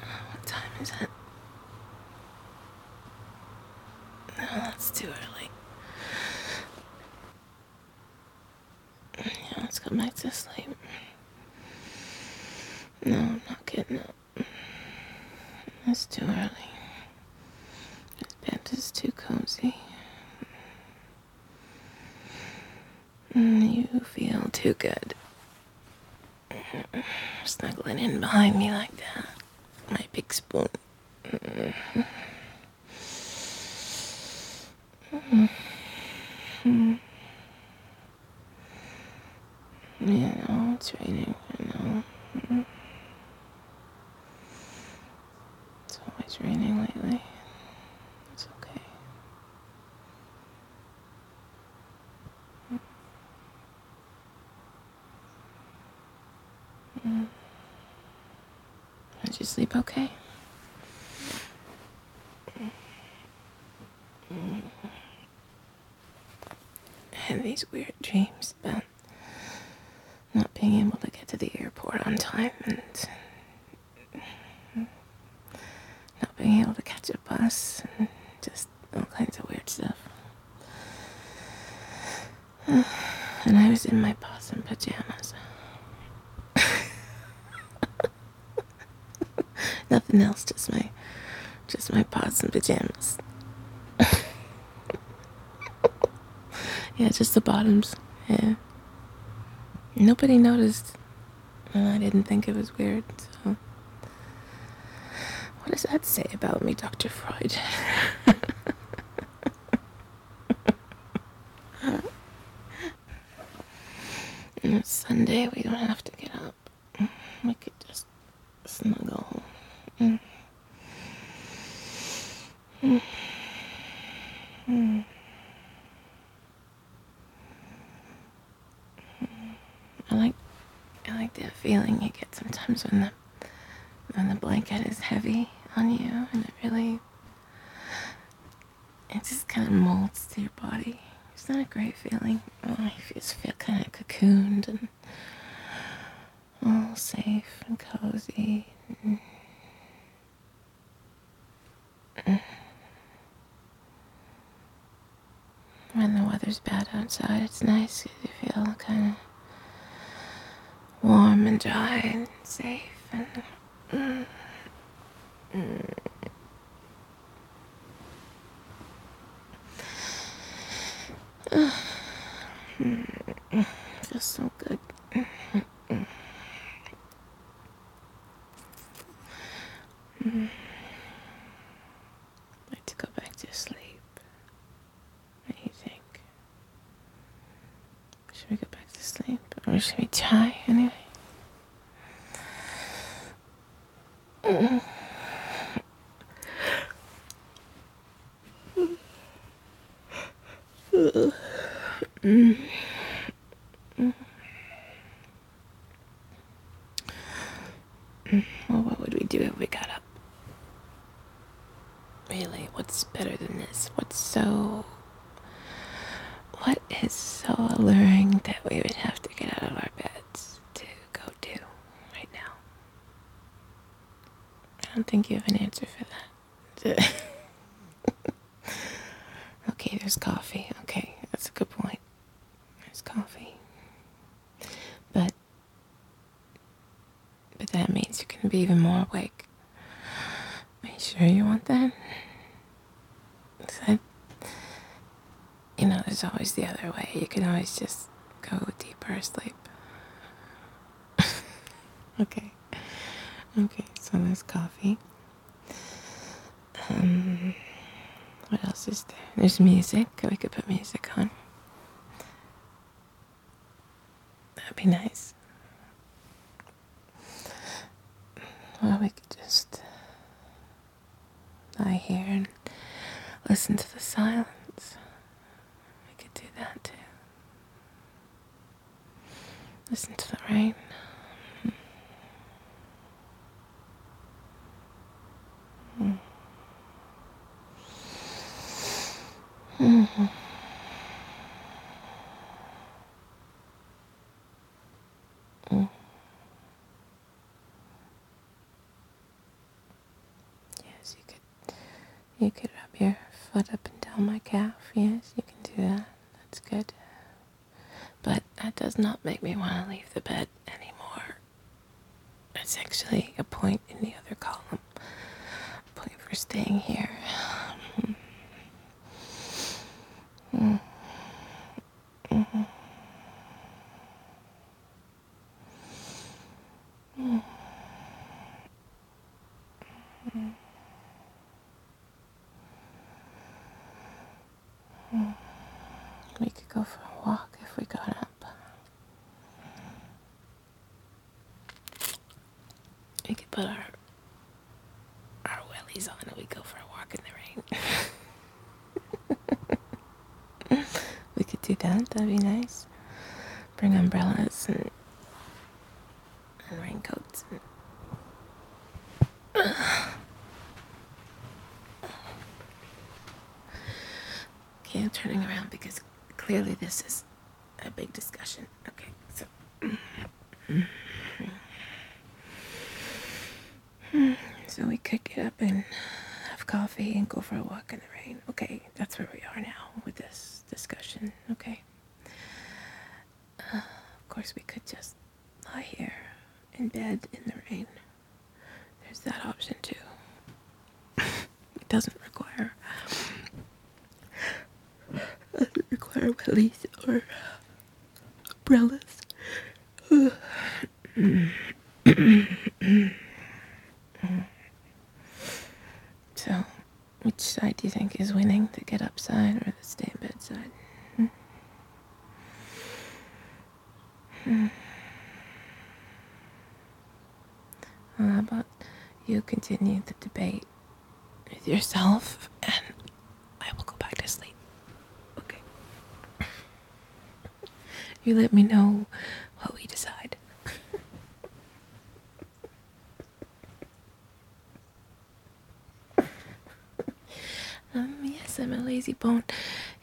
What time is it? No, that's too early. Yeah, let's go back to sleep. No, I'm not getting up. It's too early. This bed is too cozy. Mm, You feel too good. Snuggling in behind me like that. My big spoon. Yeah, no, it's raining. I know. It's always raining lately. It's okay. Mm. Did you sleep okay? I had these weird dreams about not being able to get to the airport on time and not being able to catch a bus and just all kinds of weird stuff. And I was in my possum pajamas. Nothing else, just my just my pots and pajamas. yeah, just the bottoms. Yeah. Nobody noticed. And I didn't think it was weird, so what does that say about me, Dr. Freud? Sunday, we don't have to get up. We could just snuggle. Mm. Mm. Mm. I like I like that feeling you get sometimes when the when the blanket is heavy on you and it really it just kind of molds to your body. It's not a great feeling. Oh, you just feel kind of cocooned and all safe and cozy. When the weather's bad outside, it's nice 'cause you feel kind of warm and dry and safe and feels mm, mm. hmm so good. like to go back to sleep. What do you think? Should we go back to sleep? We try anyway? Well, what would we do if we got up? Really, what's better than this? What's so. What is so alluring that we would have to get out of our beds to go do right now? I don't think you have an answer for that. okay, there's coffee. Okay, that's a good point. There's coffee. But but that means you're gonna be even more awake. Are you sure you want that? I- you know, there's always the other way. You can always just go deeper asleep. okay. Okay, so there's coffee. Um, what else is there? There's music. We could put music on. That'd be nice. Or we could just lie here and listen to the silence. We could do that too. Listen to the rain. Mm-hmm. Yes, you could you could rub your foot up and down my calf. Yes, you can do that. That's good. But that does not make me want to leave the bed anymore. It's actually a point in the other column. A point for staying here. Mm-hmm. We could go for a walk if we got up. We could put our our wellies on and we go for a walk in the rain. we could do that. That'd be nice. Bring umbrellas and, and raincoats. And okay, I'm turning around because clearly this is a big discussion. Okay, so. So we could get up and have coffee and go for a walk in the rain. Okay, that's where we are now with this discussion. Okay. Uh, of course, we could just lie here in bed in the rain. There's that option too. it doesn't require doesn't require wellies or umbrellas. So, which side do you think is winning? The get up side or the stay in bed side? Hmm? Hmm. Well, how about you continue the debate with yourself and I will go back to sleep. Okay. You let me know what we decide. Um, yes, I'm a lazy bone.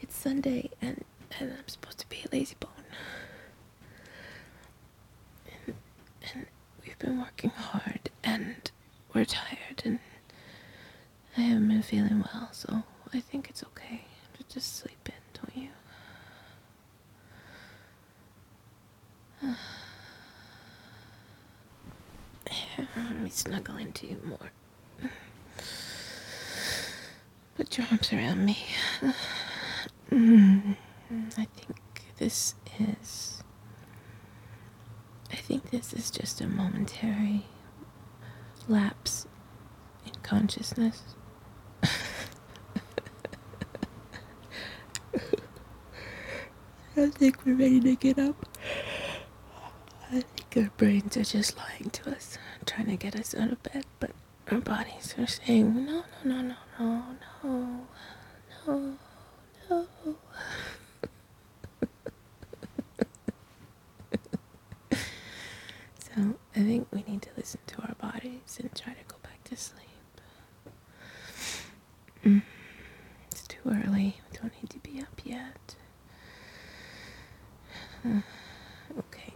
It's Sunday, and, and I'm supposed to be a lazy bone. And, and we've been working hard, and we're tired, and I haven't been feeling well, so I think it's okay to just sleep in, don't you? Here, let me snuggle into you more. Put your arms around me. Mm, I think this is. I think this is just a momentary lapse in consciousness. I think we're ready to get up. Our brains are just lying to us, trying to get us out of bed, but our bodies are saying, no, no, no, no, no, no, no, no. so I think we need to listen to our bodies and try to go back to sleep. Mm. It's too early. We don't need to be up yet. okay.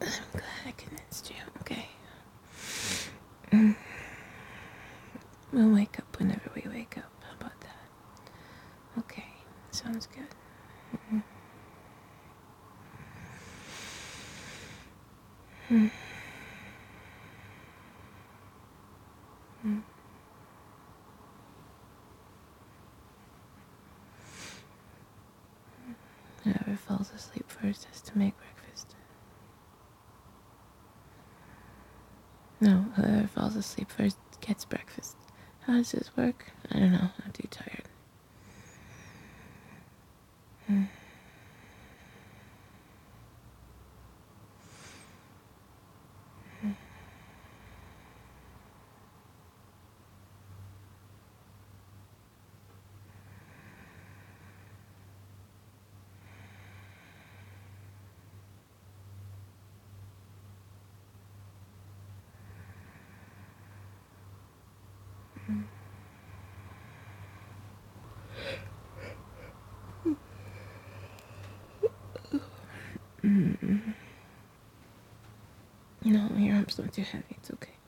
I'm glad I convinced you. Okay. Mm. We'll wake up whenever we wake up. How about that? Okay. Sounds good. Mm. Mm. Mm. Whoever falls asleep first has to make breakfast. No, whoever falls asleep first gets breakfast. How does this work? I don't know. I'm too tired. Hmm. No, your arm's not too heavy. It's okay.